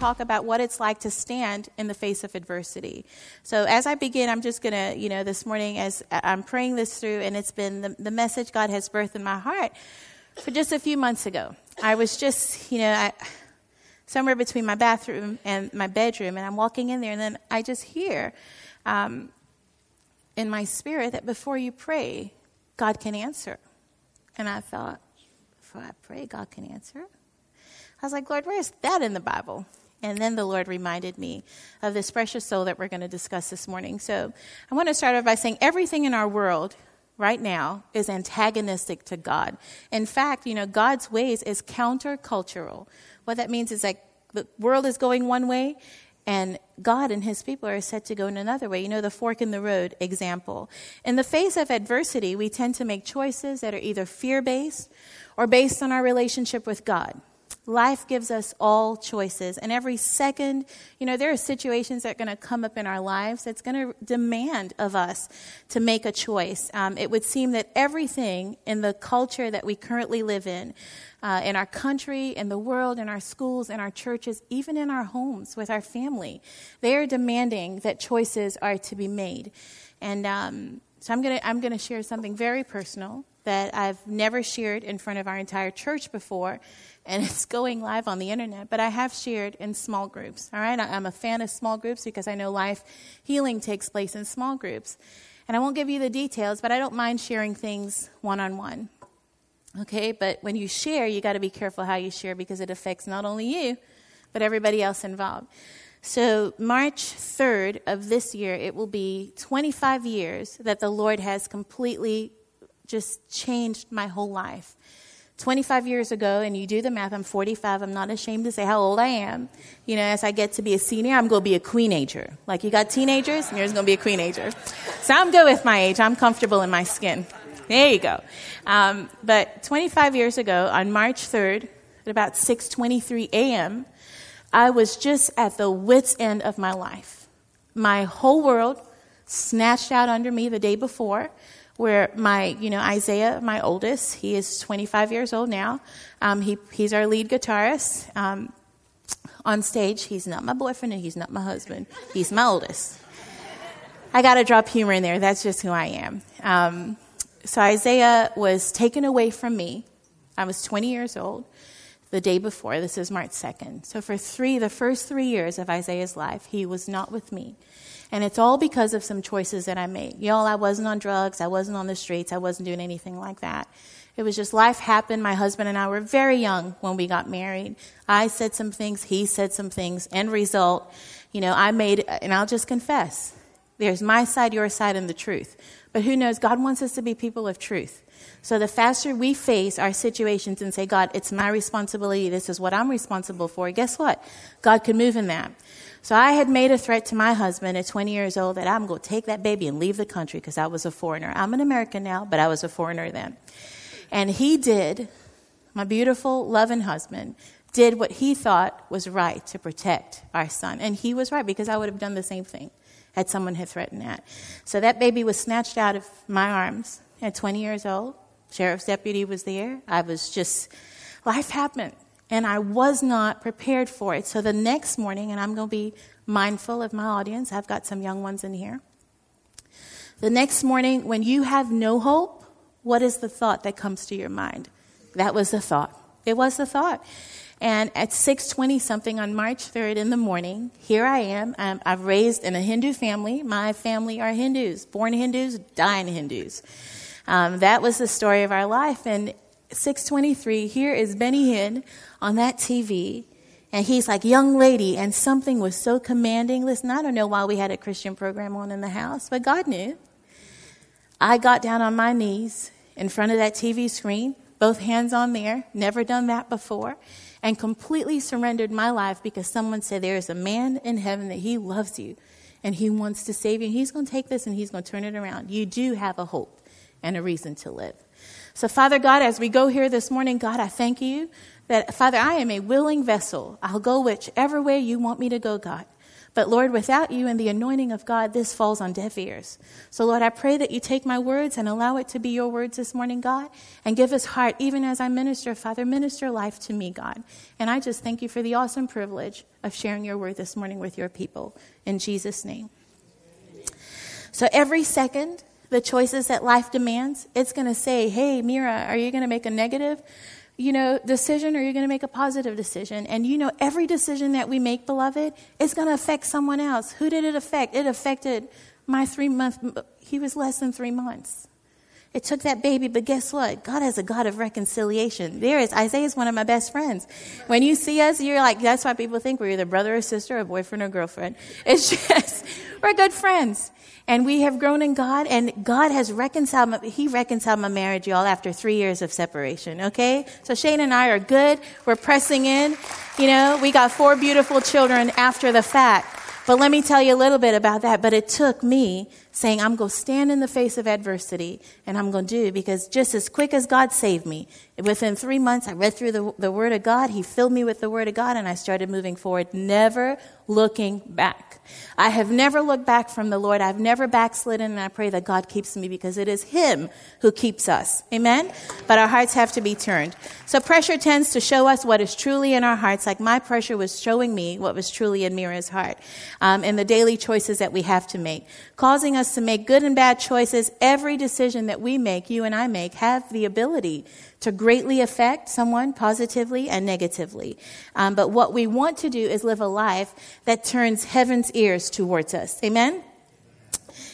talk about what it's like to stand in the face of adversity. So as I begin, I'm just going to, you know, this morning as I'm praying this through, and it's been the, the message God has birthed in my heart for just a few months ago. I was just, you know, I, somewhere between my bathroom and my bedroom, and I'm walking in there, and then I just hear um, in my spirit that before you pray, God can answer. And I thought, before I pray, God can answer. I was like, Lord, where's that in the Bible? And then the Lord reminded me of this precious soul that we're going to discuss this morning. So I want to start off by saying everything in our world right now is antagonistic to God. In fact, you know, God's ways is countercultural. What that means is like the world is going one way and God and his people are set to go in another way. You know, the fork in the road example. In the face of adversity, we tend to make choices that are either fear based or based on our relationship with God. Life gives us all choices. And every second, you know, there are situations that are going to come up in our lives that's going to demand of us to make a choice. Um, it would seem that everything in the culture that we currently live in, uh, in our country, in the world, in our schools, in our churches, even in our homes with our family, they are demanding that choices are to be made. And um, so I'm going to I'm going to share something very personal that I've never shared in front of our entire church before and it's going live on the internet, but I have shared in small groups. All right, I'm a fan of small groups because I know life healing takes place in small groups. And I won't give you the details, but I don't mind sharing things one on one. Okay, but when you share, you got to be careful how you share because it affects not only you, but everybody else involved. So, March 3rd of this year, it will be 25 years that the Lord has completely just changed my whole life. 25 years ago, and you do the math, I'm 45. I'm not ashamed to say how old I am. You know, as I get to be a senior, I'm going to be a queenager. Like you got teenagers, and yours going to be a queenager. So I'm good with my age. I'm comfortable in my skin. There you go. Um, but 25 years ago, on March 3rd, at about 6:23 a.m., I was just at the wits' end of my life. My whole world snatched out under me the day before where my, you know, Isaiah, my oldest, he is 25 years old now. Um, he, he's our lead guitarist. Um, on stage, he's not my boyfriend and he's not my husband. He's my oldest. I got to drop humor in there. That's just who I am. Um, so Isaiah was taken away from me. I was 20 years old the day before. This is March 2nd. So for three, the first three years of Isaiah's life, he was not with me. And it's all because of some choices that I made. Y'all, I wasn't on drugs. I wasn't on the streets. I wasn't doing anything like that. It was just life happened. My husband and I were very young when we got married. I said some things. He said some things. End result, you know, I made, and I'll just confess, there's my side, your side, and the truth. But who knows? God wants us to be people of truth. So the faster we face our situations and say, God, it's my responsibility. This is what I'm responsible for. Guess what? God can move in that. So I had made a threat to my husband at 20 years old that I'm going to take that baby and leave the country because I was a foreigner. I'm an American now, but I was a foreigner then. And he did, my beautiful, loving husband, did what he thought was right to protect our son. And he was right because I would have done the same thing had someone had threatened that. So that baby was snatched out of my arms at 20 years old. Sheriff's deputy was there. I was just, life happened and I was not prepared for it. So the next morning, and I'm going to be mindful of my audience, I've got some young ones in here. The next morning, when you have no hope, what is the thought that comes to your mind? That was the thought. It was the thought. And at 6:20 something on March 3rd in the morning, here I am. I'm, I've raised in a Hindu family. My family are Hindus, born Hindus, dying Hindus. Um, that was the story of our life. And 6:23, here is Benny Hinn on that TV. And he's like, young lady, and something was so commanding. Listen, I don't know why we had a Christian program on in the house, but God knew. I got down on my knees in front of that TV screen, both hands on there, never done that before, and completely surrendered my life because someone said, There is a man in heaven that he loves you and he wants to save you. And he's going to take this and he's going to turn it around. You do have a hope and a reason to live. So, Father God, as we go here this morning, God, I thank you that, Father, I am a willing vessel. I'll go whichever way you want me to go, God. But Lord, without you and the anointing of God, this falls on deaf ears. So, Lord, I pray that you take my words and allow it to be your words this morning, God, and give us heart, even as I minister, Father, minister life to me, God. And I just thank you for the awesome privilege of sharing your word this morning with your people. In Jesus' name. So, every second, the choices that life demands, it's going to say, hey, Meera, are you going to make a negative? you know, decision or you're going to make a positive decision. And you know, every decision that we make, beloved, is going to affect someone else. Who did it affect? It affected my three month, he was less than three months. It took that baby, but guess what? God is a God of reconciliation. There is, Isaiah is one of my best friends. When you see us, you're like, that's why people think we're either brother or sister or boyfriend or girlfriend. It's just, we're good friends and we have grown in God, and God has reconciled. My, he reconciled my marriage, y'all, after three years of separation. Okay, so Shane and I are good. We're pressing in. You know, we got four beautiful children after the fact. But let me tell you a little bit about that. But it took me saying, I'm going to stand in the face of adversity and I'm going to do because just as quick as God saved me, within three months, I read through the, the Word of God. He filled me with the Word of God and I started moving forward, never looking back. I have never looked back from the Lord. I've never backslidden, and I pray that God keeps me because it is Him who keeps us. Amen? But our hearts have to be turned. So pressure tends to show us what is truly in our hearts, like my pressure was showing me what was truly in Meera's heart um, in the daily choices that we have to make, causing us to make good and bad choices. Every decision that we make, you and I make, have the ability to greatly affect someone positively and negatively. Um, but what we want to do is live a life that turns heaven's ears towards us. Amen?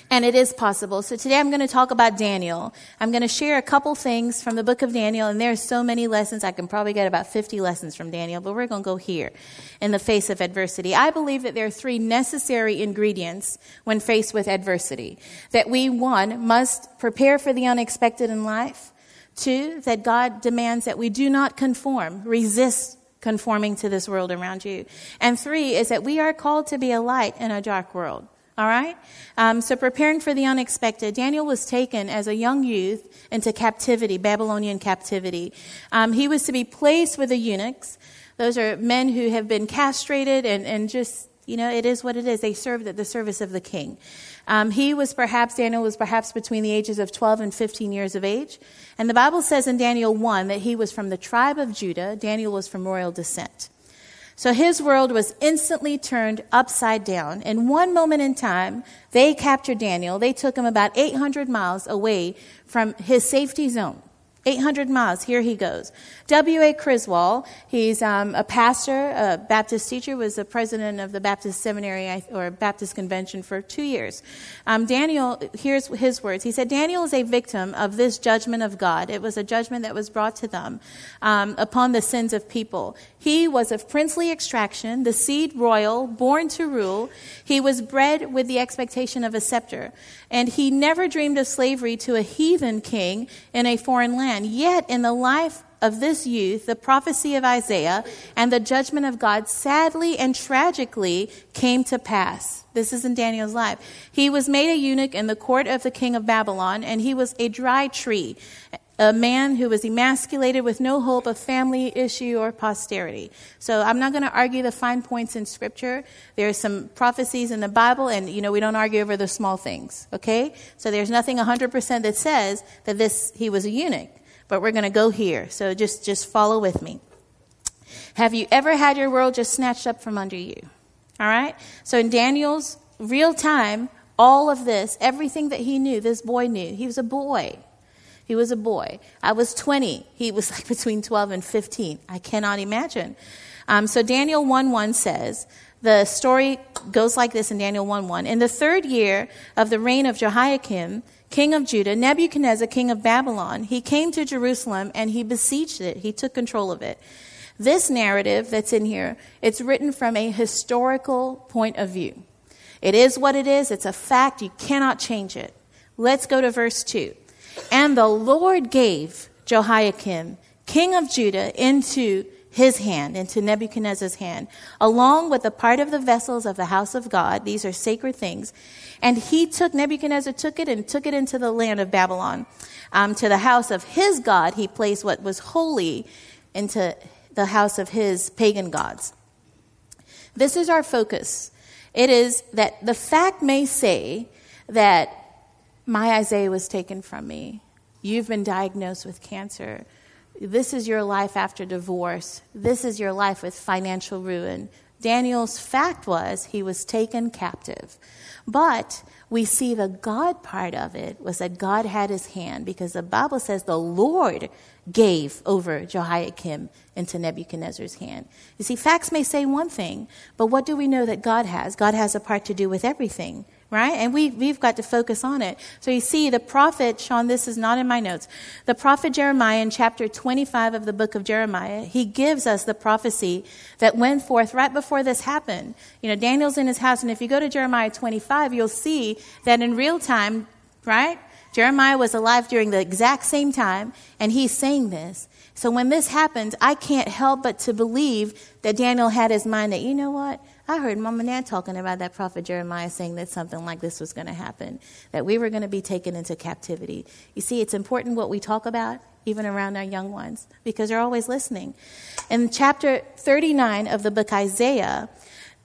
And it is possible. So today I'm going to talk about Daniel. I'm going to share a couple things from the book of Daniel, and there are so many lessons. I can probably get about 50 lessons from Daniel, but we're going to go here in the face of adversity. I believe that there are three necessary ingredients when faced with adversity. That we, one, must prepare for the unexpected in life. Two, that God demands that we do not conform, resist conforming to this world around you. And three is that we are called to be a light in a dark world. All right? Um, so preparing for the unexpected. Daniel was taken as a young youth into captivity, Babylonian captivity. Um, he was to be placed with the eunuchs. Those are men who have been castrated and, and just, you know, it is what it is. They served at the service of the king. Um, he was perhaps, Daniel was perhaps between the ages of 12 and 15 years of age. And the Bible says in Daniel 1 that he was from the tribe of Judah. Daniel was from royal descent. So his world was instantly turned upside down. In one moment in time, they captured Daniel. They took him about 800 miles away from his safety zone. 800 miles. Here he goes. W.A. Criswell, he's um, a pastor, a Baptist teacher, was the president of the Baptist Seminary or Baptist Convention for two years. Um, Daniel, here's his words. He said, Daniel is a victim of this judgment of God. It was a judgment that was brought to them um, upon the sins of people. He was of princely extraction, the seed royal, born to rule. He was bred with the expectation of a scepter. And he never dreamed of slavery to a heathen king in a foreign land. Yet, in the life of this youth, the prophecy of Isaiah and the judgment of God sadly and tragically came to pass. This is in Daniel's life. He was made a eunuch in the court of the king of Babylon, and he was a dry tree a man who was emasculated with no hope of family issue or posterity. So I'm not going to argue the fine points in scripture. There are some prophecies in the Bible and you know we don't argue over the small things, okay? So there's nothing 100% that says that this he was a eunuch, but we're going to go here. So just just follow with me. Have you ever had your world just snatched up from under you? All right? So in Daniel's real time, all of this, everything that he knew, this boy knew. He was a boy. He was a boy. I was 20. He was like between 12 and 15. I cannot imagine. Um, so Daniel 1 1 says, the story goes like this in Daniel 1 1. In the third year of the reign of Jehoiakim, king of Judah, Nebuchadnezzar, king of Babylon, he came to Jerusalem and he besieged it. He took control of it. This narrative that's in here, it's written from a historical point of view. It is what it is. It's a fact. You cannot change it. Let's go to verse 2. And the Lord gave Jehoiakim, king of Judah, into his hand, into Nebuchadnezzar's hand, along with a part of the vessels of the house of God. These are sacred things. And he took, Nebuchadnezzar took it and took it into the land of Babylon. Um, to the house of his God, he placed what was holy into the house of his pagan gods. This is our focus It is that the fact may say that my Isaiah was taken from me. You've been diagnosed with cancer. This is your life after divorce. This is your life with financial ruin. Daniel's fact was he was taken captive. But we see the God part of it was that God had his hand because the Bible says the Lord gave over Jehoiakim into Nebuchadnezzar's hand. You see, facts may say one thing, but what do we know that God has? God has a part to do with everything right? And we, we've got to focus on it. So you see, the prophet, Sean, this is not in my notes. The prophet Jeremiah in chapter 25 of the book of Jeremiah, he gives us the prophecy that went forth right before this happened. You know, Daniel's in his house, and if you go to Jeremiah 25, you'll see that in real time, right? Jeremiah was alive during the exact same time, and he's saying this. So when this happens, I can't help but to believe that Daniel had his mind that, you know what? I heard mom and dad talking about that prophet Jeremiah saying that something like this was going to happen, that we were going to be taken into captivity. You see, it's important what we talk about, even around our young ones, because they're always listening. In chapter 39 of the book Isaiah,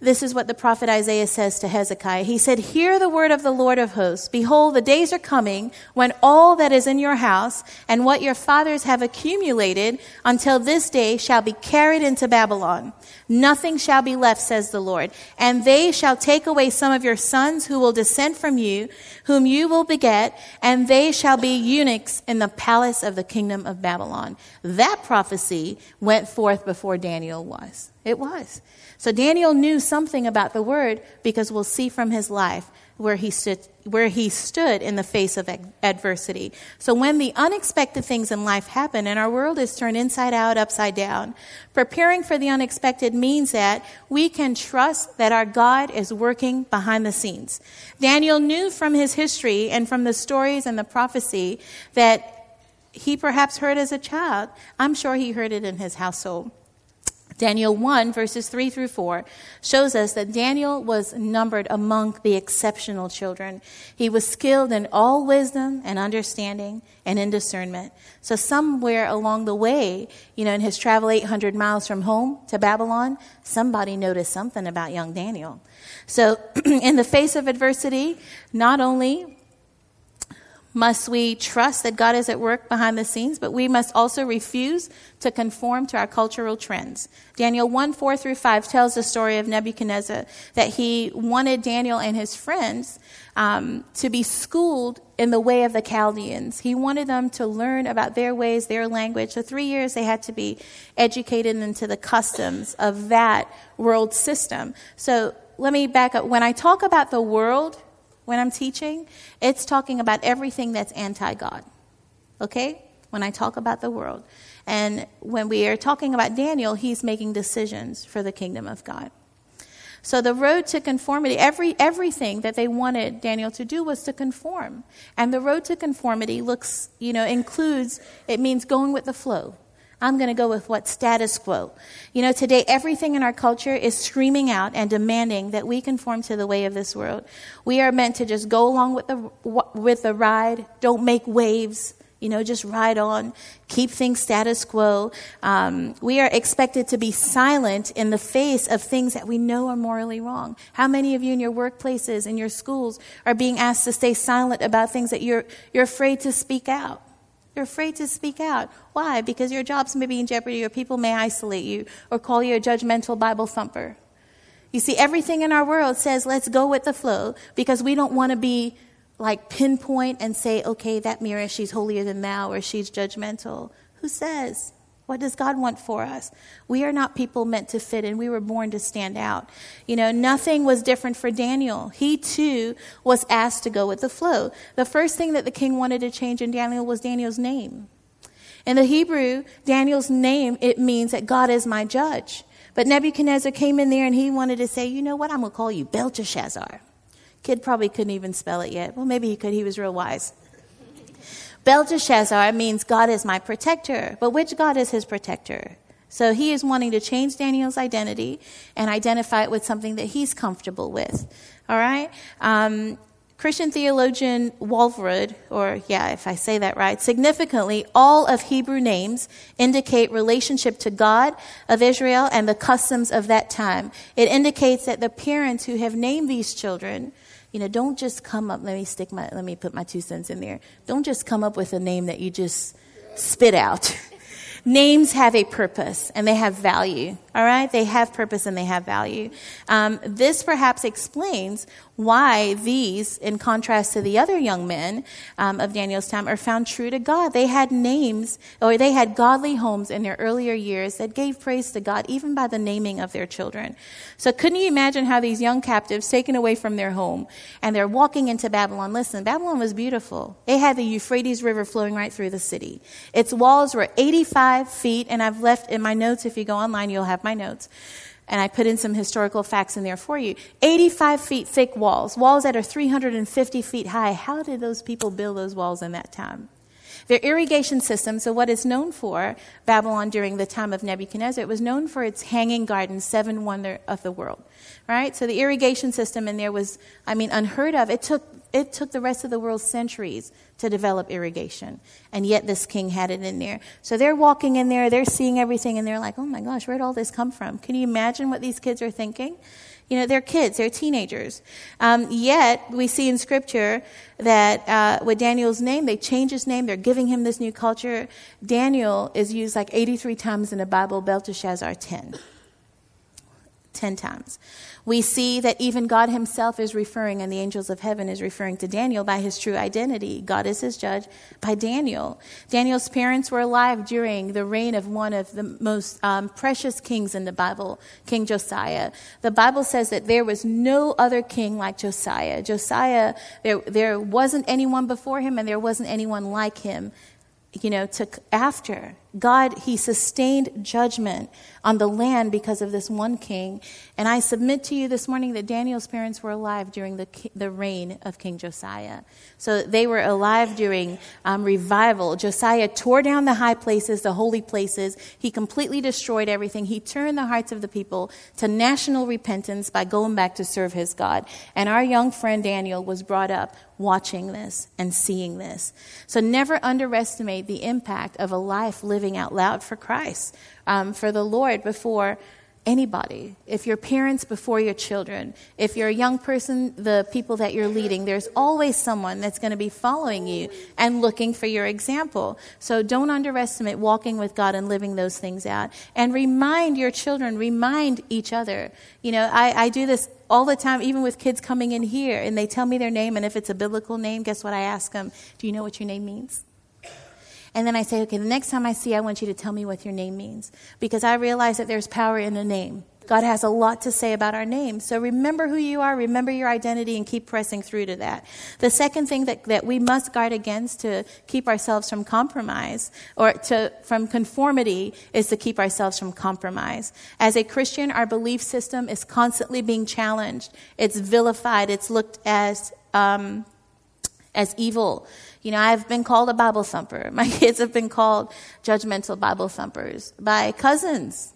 this is what the prophet Isaiah says to Hezekiah. He said, Hear the word of the Lord of hosts. Behold, the days are coming when all that is in your house and what your fathers have accumulated until this day shall be carried into Babylon. Nothing shall be left, says the Lord. And they shall take away some of your sons who will descend from you, whom you will beget, and they shall be eunuchs in the palace of the kingdom of Babylon. That prophecy went forth before Daniel was. It was. So Daniel knew something about the word because we'll see from his life where he stood, where he stood in the face of adversity. So when the unexpected things in life happen and our world is turned inside out, upside down, preparing for the unexpected means that we can trust that our God is working behind the scenes. Daniel knew from his history and from the stories and the prophecy that he perhaps heard as a child. I'm sure he heard it in his household. Daniel 1, verses 3 through 4, shows us that Daniel was numbered among the exceptional children. He was skilled in all wisdom and understanding and in discernment. So, somewhere along the way, you know, in his travel 800 miles from home to Babylon, somebody noticed something about young Daniel. So, in the face of adversity, not only must we trust that God is at work behind the scenes, but we must also refuse to conform to our cultural trends. Daniel 1 4 through 5 tells the story of Nebuchadnezzar that he wanted Daniel and his friends um, to be schooled in the way of the Chaldeans. He wanted them to learn about their ways, their language. So, three years they had to be educated into the customs of that world system. So, let me back up. When I talk about the world, when I'm teaching, it's talking about everything that's anti God. Okay? When I talk about the world. And when we are talking about Daniel, he's making decisions for the kingdom of God. So the road to conformity, every, everything that they wanted Daniel to do was to conform. And the road to conformity looks, you know, includes, it means going with the flow. I'm going to go with what status quo. You know, today everything in our culture is screaming out and demanding that we conform to the way of this world. We are meant to just go along with the with the ride. Don't make waves. You know, just ride on, keep things status quo. Um, we are expected to be silent in the face of things that we know are morally wrong. How many of you in your workplaces, in your schools, are being asked to stay silent about things that you're, you're afraid to speak out? You're afraid to speak out. Why? Because your jobs may be in jeopardy, or people may isolate you, or call you a judgmental Bible thumper. You see, everything in our world says, let's go with the flow, because we don't want to be like pinpoint and say, okay, that Meera, she's holier than thou, or she's judgmental. Who says? What does God want for us? We are not people meant to fit in. We were born to stand out. You know, nothing was different for Daniel. He too was asked to go with the flow. The first thing that the king wanted to change in Daniel was Daniel's name. In the Hebrew, Daniel's name, it means that God is my judge. But Nebuchadnezzar came in there and he wanted to say, you know what, I'm going to call you Belteshazzar. Kid probably couldn't even spell it yet. Well, maybe he could. He was real wise. Belteshazzar means God is my protector. But which God is his protector? So he is wanting to change Daniel's identity and identify it with something that he's comfortable with. All right? Um, Christian theologian Walvoord, or yeah, if I say that right, significantly, all of Hebrew names indicate relationship to God of Israel and the customs of that time. It indicates that the parents who have named these children, you know, don't just come up, let me stick my, let me put my two cents in there. Don't just come up with a name that you just spit out. Names have a purpose and they have value. All right? They have purpose and they have value. Um, this perhaps explains why these, in contrast to the other young men um, of Daniel's time, are found true to God. They had names, or they had godly homes in their earlier years that gave praise to God, even by the naming of their children. So, couldn't you imagine how these young captives, taken away from their home, and they're walking into Babylon? Listen, Babylon was beautiful. It had the Euphrates River flowing right through the city. Its walls were 85 feet, and I've left in my notes, if you go online, you'll have my notes. And I put in some historical facts in there for you. 85 feet thick walls, walls that are 350 feet high. How did those people build those walls in that time? Their irrigation system, so what is known for Babylon during the time of Nebuchadnezzar, it was known for its hanging gardens, seven wonder of the world. Right? So the irrigation system in there was, I mean, unheard of. It took it took the rest of the world centuries to develop irrigation. And yet this king had it in there. So they're walking in there, they're seeing everything, and they're like, oh my gosh, where'd all this come from? Can you imagine what these kids are thinking? You know, they're kids, they're teenagers. Um, yet, we see in Scripture that uh, with Daniel's name, they change his name, they're giving him this new culture. Daniel is used like 83 times in the Bible, Belteshazzar 10. 10 times we see that even God himself is referring, and the angels of heaven is referring to Daniel by his true identity. God is his judge by Daniel. Daniel's parents were alive during the reign of one of the most um, precious kings in the Bible, King Josiah. The Bible says that there was no other king like Josiah. Josiah, there, there wasn't anyone before him, and there wasn't anyone like him you know, took after. God, He sustained judgment on the land because of this one king. And I submit to you this morning that Daniel's parents were alive during the, the reign of King Josiah. So they were alive during um, revival. Josiah tore down the high places, the holy places. He completely destroyed everything. He turned the hearts of the people to national repentance by going back to serve his God. And our young friend Daniel was brought up watching this and seeing this. So never underestimate the impact of a life living out loud for Christ, um, for the Lord before anybody. If your parents before your children, if you're a young person, the people that you're leading, there's always someone that's going to be following you and looking for your example. So don't underestimate walking with God and living those things out. And remind your children, remind each other. You know, I, I do this all the time, even with kids coming in here and they tell me their name, and if it's a biblical name, guess what I ask them? Do you know what your name means? And then I say, okay, the next time I see, I want you to tell me what your name means. Because I realize that there's power in a name. God has a lot to say about our name. So remember who you are, remember your identity, and keep pressing through to that. The second thing that, that we must guard against to keep ourselves from compromise or to, from conformity is to keep ourselves from compromise. As a Christian, our belief system is constantly being challenged. It's vilified. It's looked as, um, as evil. You know, I've been called a Bible thumper. My kids have been called judgmental Bible thumpers by cousins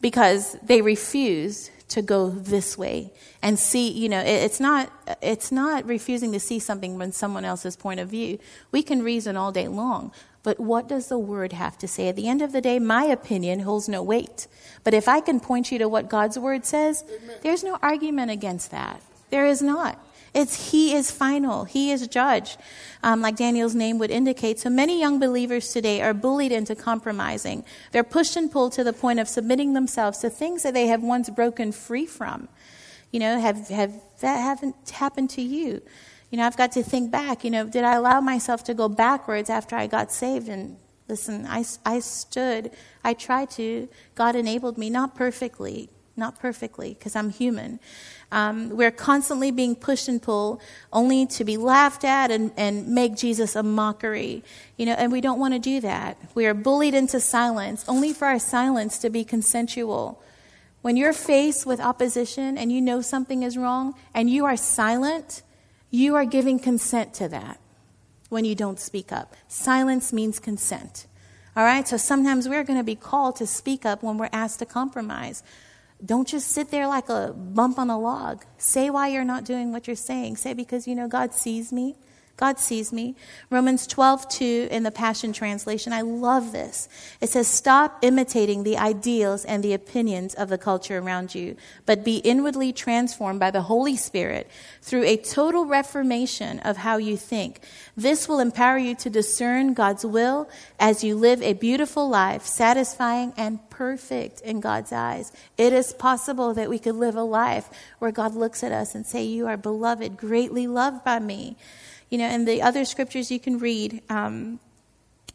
because they refuse to go this way and see, you know, it's not, it's not refusing to see something from someone else's point of view. We can reason all day long, but what does the word have to say? At the end of the day, my opinion holds no weight. But if I can point you to what God's word says, there's no argument against that. There is not. It's He is final. He is judge, um, like Daniel's name would indicate. So many young believers today are bullied into compromising. They're pushed and pulled to the point of submitting themselves to things that they have once broken free from. You know, have, have that haven't happened to you? You know, I've got to think back. You know, did I allow myself to go backwards after I got saved? And listen, I, I stood, I tried to. God enabled me, not perfectly, not perfectly, because I'm human. Um, we're constantly being pushed and pulled only to be laughed at and, and make Jesus a mockery. You know, and we don't want to do that. We are bullied into silence only for our silence to be consensual. When you're faced with opposition and you know something is wrong and you are silent, you are giving consent to that when you don't speak up. Silence means consent. All right? So sometimes we're going to be called to speak up when we're asked to compromise. Don't just sit there like a bump on a log. Say why you're not doing what you're saying. Say because you know God sees me. God sees me. Romans 12, 2 in the Passion Translation. I love this. It says, Stop imitating the ideals and the opinions of the culture around you, but be inwardly transformed by the Holy Spirit through a total reformation of how you think. This will empower you to discern God's will as you live a beautiful life, satisfying and perfect in God's eyes. It is possible that we could live a life where God looks at us and say, You are beloved, greatly loved by me. You know, and the other scriptures you can read um,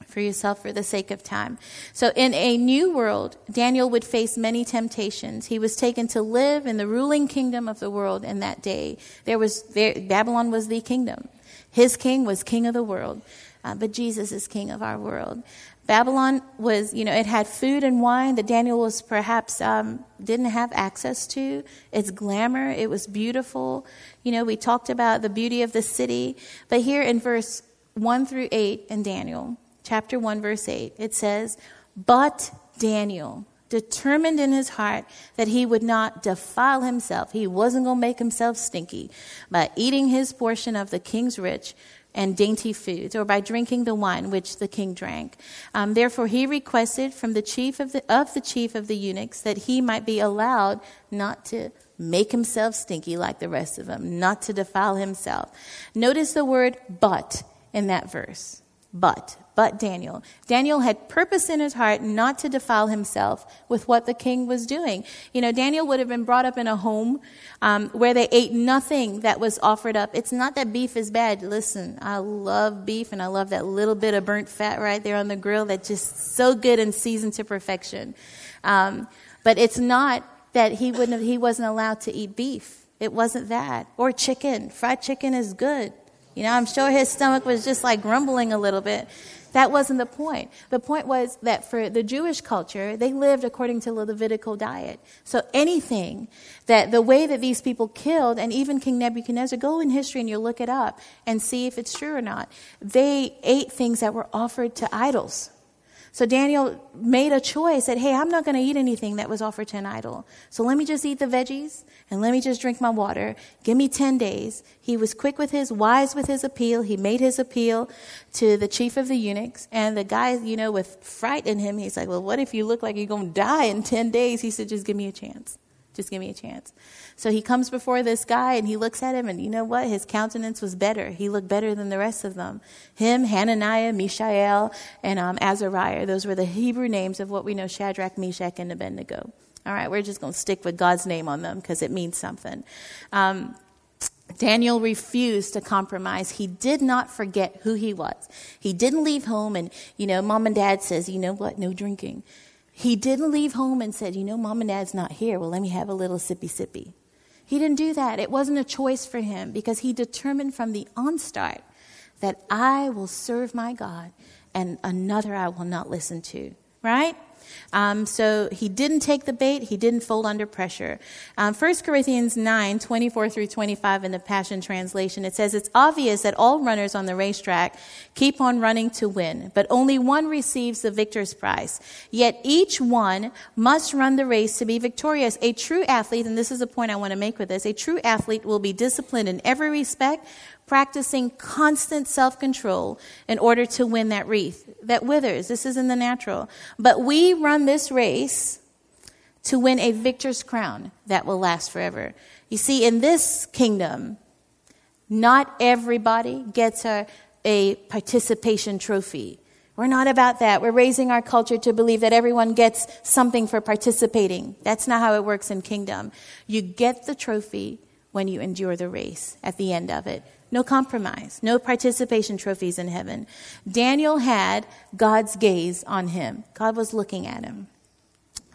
for yourself for the sake of time. So, in a new world, Daniel would face many temptations. He was taken to live in the ruling kingdom of the world in that day. There was there, Babylon was the kingdom. His king was king of the world, uh, but Jesus is king of our world. Babylon was, you know, it had food and wine that Daniel was perhaps um, didn't have access to. Its glamour, it was beautiful. You know, we talked about the beauty of the city. But here in verse 1 through 8 in Daniel, chapter 1, verse 8, it says, But Daniel determined in his heart that he would not defile himself. He wasn't going to make himself stinky by eating his portion of the king's rich and dainty foods, or by drinking the wine which the king drank. Um, therefore, he requested from the chief of the, of the chief of the eunuchs that he might be allowed not to make himself stinky like the rest of them, not to defile himself. Notice the word but in that verse. But but Daniel. Daniel had purpose in his heart not to defile himself with what the king was doing. You know, Daniel would have been brought up in a home um, where they ate nothing that was offered up. It's not that beef is bad. Listen, I love beef and I love that little bit of burnt fat right there on the grill that's just so good and seasoned to perfection. Um, but it's not that he wouldn't have, he wasn't allowed to eat beef. It wasn't that. Or chicken. Fried chicken is good. You know, I'm sure his stomach was just like grumbling a little bit. That wasn't the point. The point was that for the Jewish culture, they lived according to the Levitical diet. So anything that the way that these people killed, and even King Nebuchadnezzar, go in history and you look it up and see if it's true or not. They ate things that were offered to idols. So Daniel made a choice that, hey, I'm not going to eat anything that was offered to an idol. So let me just eat the veggies and let me just drink my water. Give me 10 days. He was quick with his, wise with his appeal. He made his appeal to the chief of the eunuchs. And the guy, you know, with fright in him, he's like, well, what if you look like you're going to die in 10 days? He said, just give me a chance. Just give me a chance. So he comes before this guy and he looks at him, and you know what? His countenance was better. He looked better than the rest of them. Him, Hananiah, Mishael, and um, Azariah. Those were the Hebrew names of what we know Shadrach, Meshach, and Abednego. All right, we're just going to stick with God's name on them because it means something. Um, Daniel refused to compromise. He did not forget who he was. He didn't leave home and, you know, mom and dad says, you know what, no drinking. He didn't leave home and said, you know, mom and dad's not here. Well, let me have a little sippy sippy. He didn't do that. It wasn't a choice for him because he determined from the onstart that I will serve my God and another I will not listen to. Right? Um, so he didn't take the bait. He didn't fold under pressure. Um, 1 Corinthians 9, 24 through 25 in the Passion Translation, it says, It's obvious that all runners on the racetrack keep on running to win, but only one receives the victor's prize. Yet each one must run the race to be victorious. A true athlete, and this is a point I want to make with this, a true athlete will be disciplined in every respect, practicing constant self control in order to win that wreath that withers. This is in the natural. But we run this race to win a victor's crown that will last forever. You see, in this kingdom, not everybody gets a, a participation trophy. We're not about that. We're raising our culture to believe that everyone gets something for participating. That's not how it works in kingdom. You get the trophy when you endure the race at the end of it. No compromise, no participation trophies in heaven. Daniel had God's gaze on him. God was looking at him.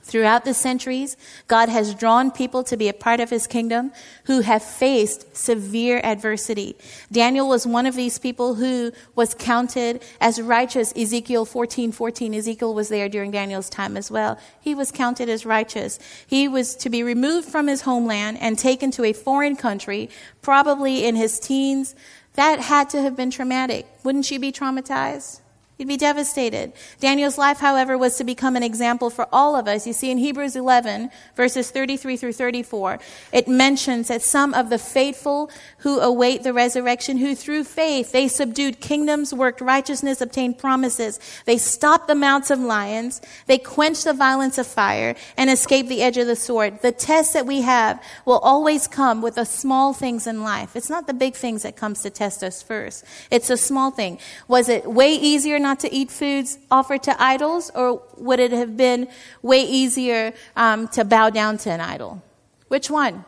Throughout the centuries, God has drawn people to be a part of his kingdom who have faced severe adversity. Daniel was one of these people who was counted as righteous. Ezekiel 14, 14, Ezekiel was there during Daniel's time as well. He was counted as righteous. He was to be removed from his homeland and taken to a foreign country, probably in his teens. That had to have been traumatic. Wouldn't you be traumatized? He'd be devastated. Daniel's life, however, was to become an example for all of us. You see, in Hebrews 11, verses 33 through 34, it mentions that some of the faithful who await the resurrection, who through faith they subdued kingdoms, worked righteousness, obtained promises. They stopped the mouths of lions, they quenched the violence of fire, and escaped the edge of the sword. The test that we have will always come with the small things in life. It's not the big things that comes to test us first. It's a small thing. Was it way easier not to eat foods offered to idols, or would it have been way easier um, to bow down to an idol? Which one?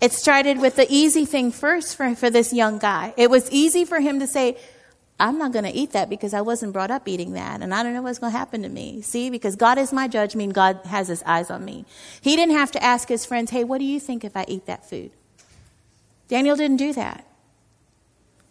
It started with the easy thing first for, for this young guy. It was easy for him to say, I'm not going to eat that because I wasn't brought up eating that, and I don't know what's going to happen to me. See, because God is my judge, mean God has his eyes on me. He didn't have to ask his friends, hey, what do you think if I eat that food? Daniel didn't do that.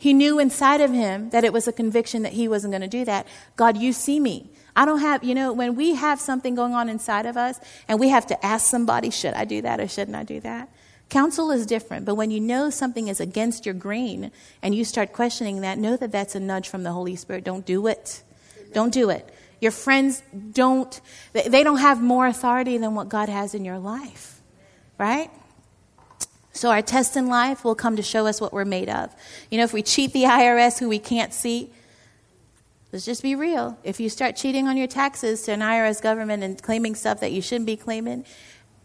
He knew inside of him that it was a conviction that he wasn't going to do that. God, you see me. I don't have, you know, when we have something going on inside of us and we have to ask somebody, should I do that or shouldn't I do that? Counsel is different, but when you know something is against your grain and you start questioning that, know that that's a nudge from the Holy Spirit. Don't do it. Don't do it. Your friends don't, they don't have more authority than what God has in your life, right? So our test in life will come to show us what we're made of. You know, if we cheat the IRS who we can't see, let's just be real. If you start cheating on your taxes to an IRS government and claiming stuff that you shouldn't be claiming,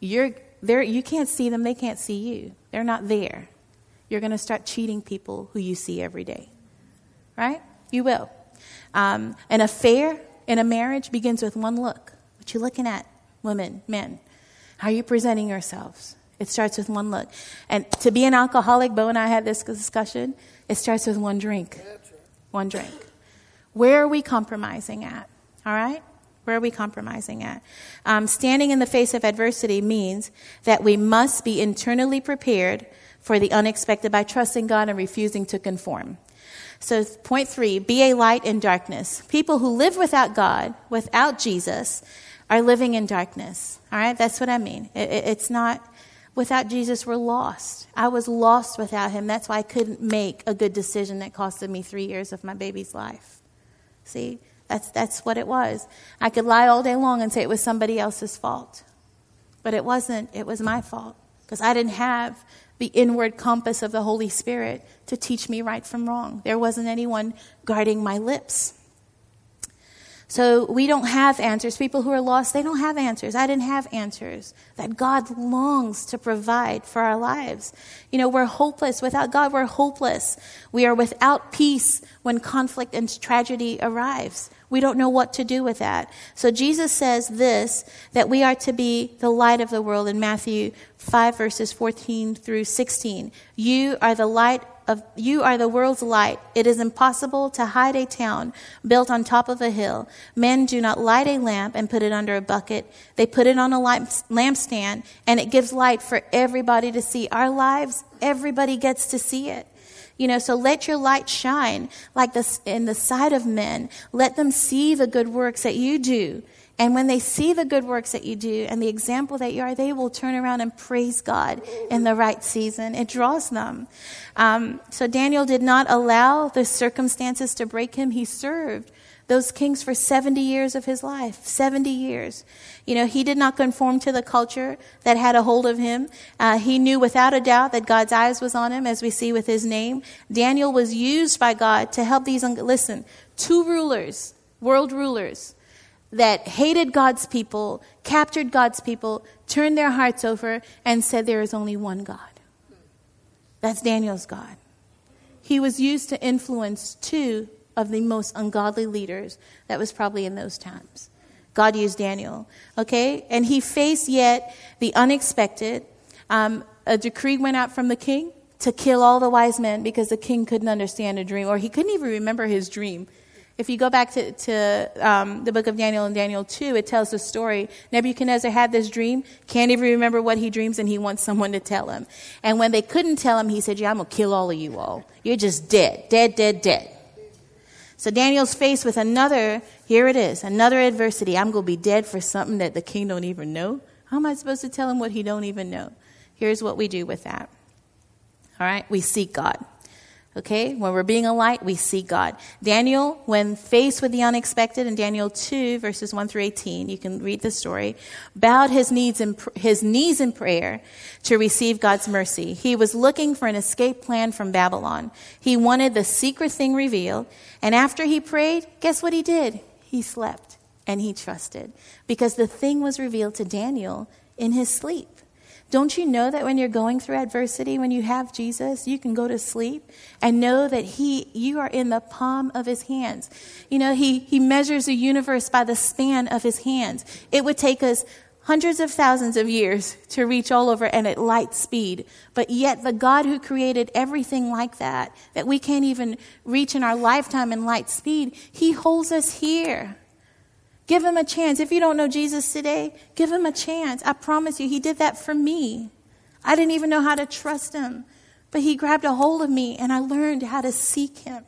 you're there you can't see them, they can't see you. They're not there. You're going to start cheating people who you see every day. Right? You will. Um, an affair in a marriage begins with one look. What you looking at, women, men? How are you presenting yourselves? It starts with one look. And to be an alcoholic, Bo and I had this discussion, it starts with one drink. One drink. Where are we compromising at? All right? Where are we compromising at? Um, standing in the face of adversity means that we must be internally prepared for the unexpected by trusting God and refusing to conform. So, point three be a light in darkness. People who live without God, without Jesus, are living in darkness. All right? That's what I mean. It, it, it's not Without Jesus, we're lost. I was lost without him. That's why I couldn't make a good decision that costed me three years of my baby's life. See, that's, that's what it was. I could lie all day long and say it was somebody else's fault. But it wasn't, it was my fault. Because I didn't have the inward compass of the Holy Spirit to teach me right from wrong. There wasn't anyone guarding my lips. So we don't have answers. People who are lost, they don't have answers. I didn't have answers that God longs to provide for our lives. You know, we're hopeless. Without God, we're hopeless. We are without peace when conflict and tragedy arrives. We don't know what to do with that. So Jesus says this, that we are to be the light of the world in Matthew 5 verses 14 through 16. You are the light of, you are the world's light. It is impossible to hide a town built on top of a hill. Men do not light a lamp and put it under a bucket. They put it on a lampstand and it gives light for everybody to see. Our lives, everybody gets to see it. You know, so let your light shine like this in the sight of men. Let them see the good works that you do. And when they see the good works that you do and the example that you are, they will turn around and praise God in the right season. It draws them. Um, so Daniel did not allow the circumstances to break him. He served those kings for 70 years of his life. 70 years. You know, he did not conform to the culture that had a hold of him. Uh, he knew without a doubt that God's eyes was on him, as we see with his name. Daniel was used by God to help these, listen, two rulers, world rulers, that hated God's people, captured God's people, turned their hearts over, and said there is only one God. That's Daniel's God. He was used to influence two of the most ungodly leaders that was probably in those times. God used Daniel, okay? And he faced yet the unexpected. Um, a decree went out from the king to kill all the wise men because the king couldn't understand a dream, or he couldn't even remember his dream. If you go back to, to um, the book of Daniel and Daniel 2, it tells the story. Nebuchadnezzar had this dream, can't even remember what he dreams, and he wants someone to tell him. And when they couldn't tell him, he said, Yeah, I'm going to kill all of you all. You're just dead, dead, dead, dead. So Daniel's faced with another, here it is, another adversity. I'm going to be dead for something that the king don't even know. How am I supposed to tell him what he don't even know? Here's what we do with that. All right, we seek God. Okay? When we're being a light, we see God. Daniel, when faced with the unexpected in Daniel 2, verses 1 through 18, you can read the story, bowed his knees in, his knees in prayer to receive God's mercy. He was looking for an escape plan from Babylon. He wanted the secret thing revealed. And after he prayed, guess what he did? He slept and he trusted because the thing was revealed to Daniel in his sleep. Don't you know that when you're going through adversity, when you have Jesus, you can go to sleep and know that he, you are in the palm of his hands. You know, he, he measures the universe by the span of his hands. It would take us hundreds of thousands of years to reach all over and at light speed. But yet the God who created everything like that, that we can't even reach in our lifetime in light speed, he holds us here. Give him a chance. If you don't know Jesus today, give him a chance. I promise you, he did that for me. I didn't even know how to trust him, but he grabbed a hold of me and I learned how to seek him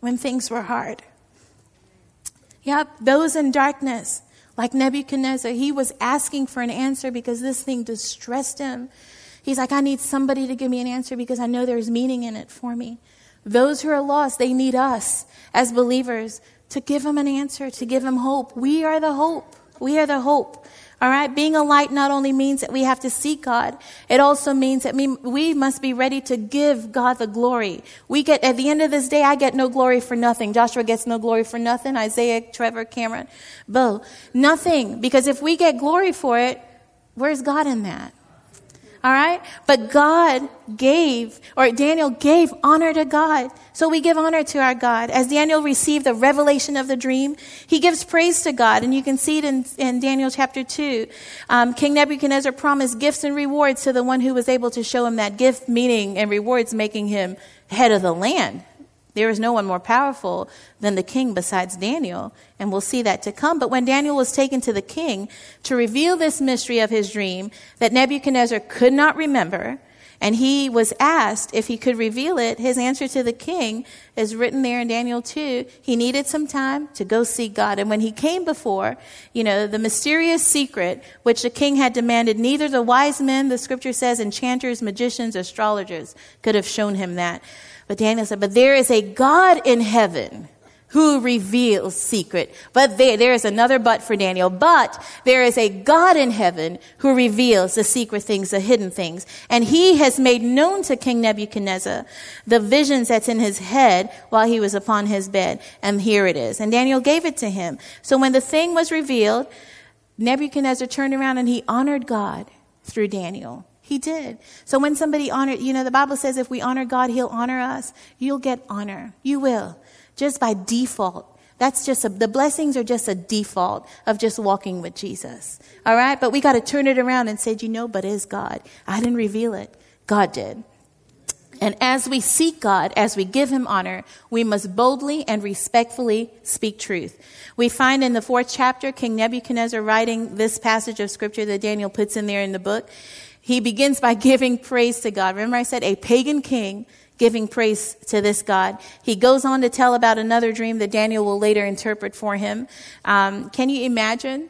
when things were hard. Yep, those in darkness, like Nebuchadnezzar, he was asking for an answer because this thing distressed him. He's like, I need somebody to give me an answer because I know there's meaning in it for me. Those who are lost, they need us as believers to give him an answer, to give him hope. We are the hope. We are the hope. All right. Being a light not only means that we have to seek God, it also means that we, we must be ready to give God the glory. We get, at the end of this day, I get no glory for nothing. Joshua gets no glory for nothing. Isaiah, Trevor, Cameron, Bo, nothing. Because if we get glory for it, where's God in that? All right? But God gave, or Daniel gave honor to God. So we give honor to our God. As Daniel received the revelation of the dream, he gives praise to God. And you can see it in, in Daniel chapter 2. Um, King Nebuchadnezzar promised gifts and rewards to the one who was able to show him that gift, meaning and rewards making him head of the land. There is no one more powerful than the king besides Daniel, and we'll see that to come. But when Daniel was taken to the king to reveal this mystery of his dream that Nebuchadnezzar could not remember, and he was asked if he could reveal it, his answer to the king is written there in Daniel 2. He needed some time to go see God. And when he came before, you know, the mysterious secret which the king had demanded, neither the wise men, the scripture says, enchanters, magicians, astrologers could have shown him that. But Daniel said, but there is a God in heaven who reveals secret. But there, there is another but for Daniel. But there is a God in heaven who reveals the secret things, the hidden things. And he has made known to King Nebuchadnezzar the visions that's in his head while he was upon his bed. And here it is. And Daniel gave it to him. So when the thing was revealed, Nebuchadnezzar turned around and he honored God through Daniel. He did. So when somebody honored, you know, the Bible says if we honor God, He'll honor us. You'll get honor. You will. Just by default. That's just a, the blessings are just a default of just walking with Jesus. All right? But we got to turn it around and say, you know, but is God. I didn't reveal it. God did. And as we seek God, as we give him honor, we must boldly and respectfully speak truth. We find in the fourth chapter, King Nebuchadnezzar writing this passage of scripture that Daniel puts in there in the book he begins by giving praise to God. Remember, I said a pagan king giving praise to this God. He goes on to tell about another dream that Daniel will later interpret for him. Um, can you imagine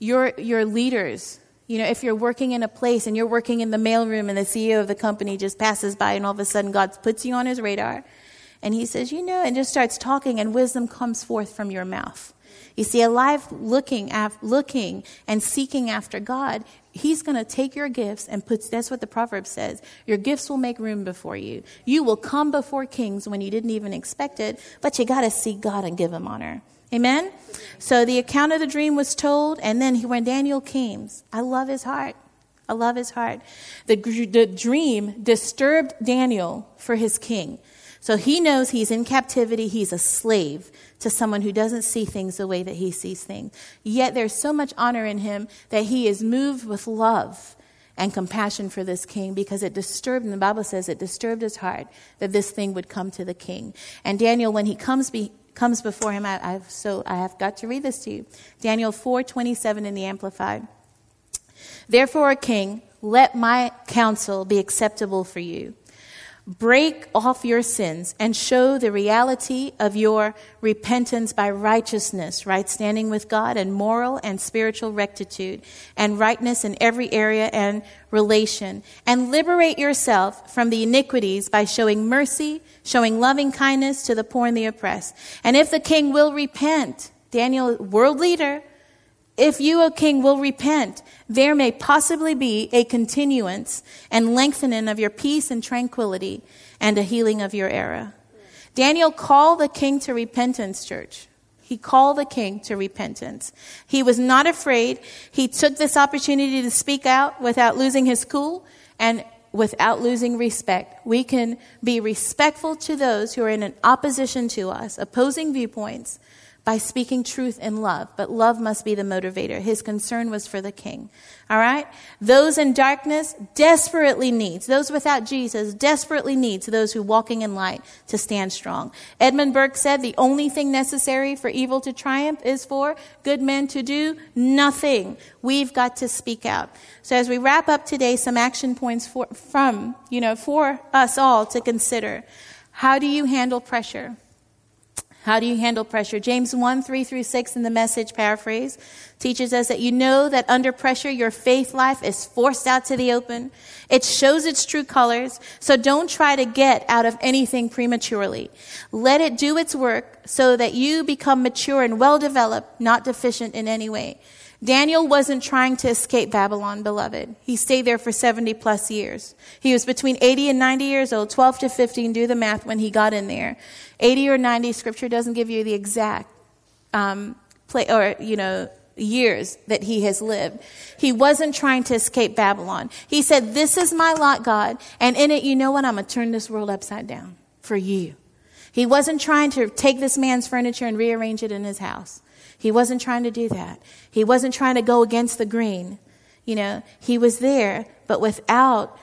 your your leaders? You know, if you're working in a place and you're working in the mailroom and the CEO of the company just passes by and all of a sudden God puts you on his radar and he says, you know, and just starts talking and wisdom comes forth from your mouth. You see, a life looking, af- looking and seeking after God, He's going to take your gifts and put, that's what the proverb says. Your gifts will make room before you. You will come before kings when you didn't even expect it, but you got to seek God and give Him honor. Amen? So the account of the dream was told, and then when Daniel came, I love his heart. I love his heart. The, the dream disturbed Daniel for his king. So he knows he's in captivity, he's a slave to someone who doesn't see things the way that he sees things. Yet there's so much honor in him that he is moved with love and compassion for this king because it disturbed him. The Bible says it disturbed his heart that this thing would come to the king. And Daniel, when he comes be, comes before him, I, I've, so I have got to read this to you. Daniel 4:27 in the Amplified. Therefore, king, let my counsel be acceptable for you Break off your sins and show the reality of your repentance by righteousness, right standing with God, and moral and spiritual rectitude, and rightness in every area and relation. And liberate yourself from the iniquities by showing mercy, showing loving kindness to the poor and the oppressed. And if the king will repent, Daniel, world leader, if you, O king, will repent, there may possibly be a continuance and lengthening of your peace and tranquility and a healing of your era. Daniel called the king to repentance, church. He called the king to repentance. He was not afraid. He took this opportunity to speak out without losing his cool and without losing respect. We can be respectful to those who are in an opposition to us, opposing viewpoints, by speaking truth in love, but love must be the motivator. His concern was for the king. All right? Those in darkness desperately needs, those without Jesus desperately needs those who walking in light to stand strong. Edmund Burke said the only thing necessary for evil to triumph is for good men to do nothing. We've got to speak out. So as we wrap up today, some action points for, from, you know, for us all to consider. How do you handle pressure? How do you handle pressure? James 1, 3 through 6 in the message paraphrase teaches us that you know that under pressure, your faith life is forced out to the open. It shows its true colors. So don't try to get out of anything prematurely. Let it do its work so that you become mature and well developed, not deficient in any way. Daniel wasn't trying to escape Babylon, beloved. He stayed there for 70 plus years. He was between 80 and 90 years old, 12 to 15, do the math when he got in there. 80 or 90, scripture doesn't give you the exact, um, play, or, you know, years that he has lived. He wasn't trying to escape Babylon. He said, this is my lot, God, and in it, you know what? I'm going to turn this world upside down for you. He wasn't trying to take this man's furniture and rearrange it in his house. He wasn't trying to do that. He wasn't trying to go against the grain. You know, he was there, but without,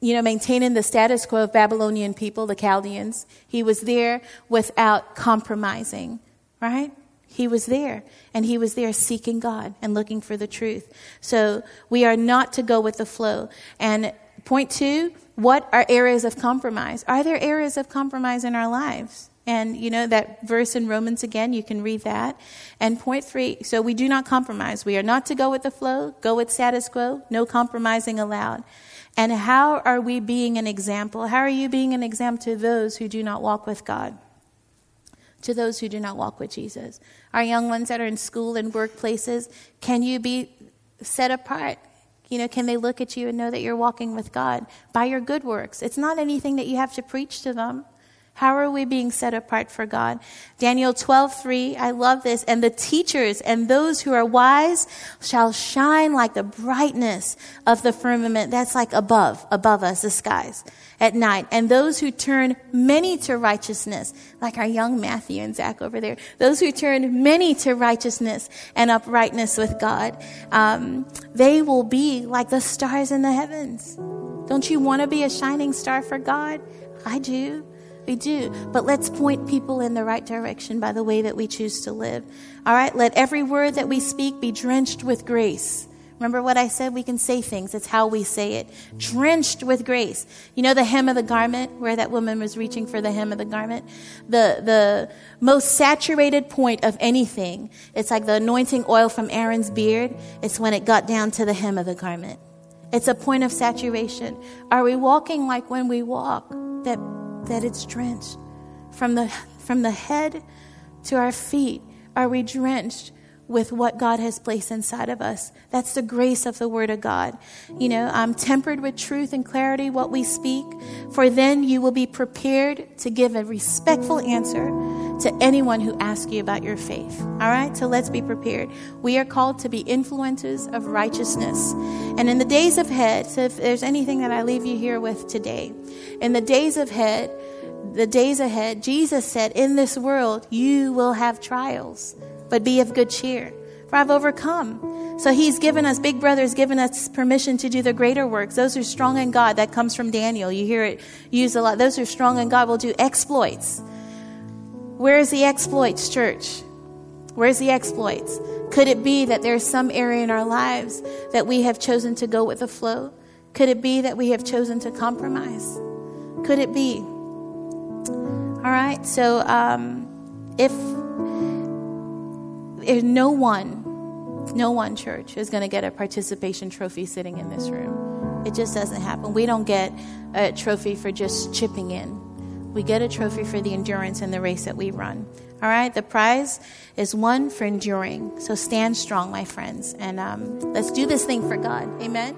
you know, maintaining the status quo of Babylonian people, the Chaldeans. He was there without compromising, right? He was there, and he was there seeking God and looking for the truth. So we are not to go with the flow. And point two, what are areas of compromise? Are there areas of compromise in our lives? And you know that verse in Romans again, you can read that. And point three, so we do not compromise. We are not to go with the flow, go with status quo, no compromising allowed. And how are we being an example? How are you being an example to those who do not walk with God? To those who do not walk with Jesus? Our young ones that are in school and workplaces, can you be set apart? You know, can they look at you and know that you're walking with God by your good works? It's not anything that you have to preach to them. How are we being set apart for God? Daniel 12:3, I love this. And the teachers and those who are wise shall shine like the brightness of the firmament. That's like above, above us, the skies at night. And those who turn many to righteousness, like our young Matthew and Zach over there, those who turn many to righteousness and uprightness with God, um, they will be like the stars in the heavens. Don't you want to be a shining star for God? I do. We do. But let's point people in the right direction by the way that we choose to live. All right? Let every word that we speak be drenched with grace. Remember what I said? We can say things. It's how we say it. Drenched with grace. You know the hem of the garment, where that woman was reaching for the hem of the garment? The, the most saturated point of anything. It's like the anointing oil from Aaron's beard. It's when it got down to the hem of the garment. It's a point of saturation. Are we walking like when we walk? That that it's drenched. From the, from the head to our feet, are we drenched with what God has placed inside of us. That's the grace of the Word of God. You know, I'm tempered with truth and clarity what we speak, for then you will be prepared to give a respectful answer to anyone who asks you about your faith. All right? So let's be prepared. We are called to be influencers of righteousness. And in the days ahead, so if there's anything that I leave you here with today, in the days ahead, the days ahead, Jesus said, In this world, you will have trials but be of good cheer, for I've overcome. So he's given us, Big Brother has given us permission to do the greater works. Those who are strong in God. That comes from Daniel. You hear it used a lot. Those who are strong in God will do exploits. Where's the exploits, church? Where's the exploits? Could it be that there's some area in our lives that we have chosen to go with the flow? Could it be that we have chosen to compromise? could it be? All right, so um, if, no one, no one church is going to get a participation trophy sitting in this room, it just doesn't happen. We don't get a trophy for just chipping in. We get a trophy for the endurance and the race that we run. All right, the prize is one for enduring. So stand strong, my friends, and um, let's do this thing for God. Amen.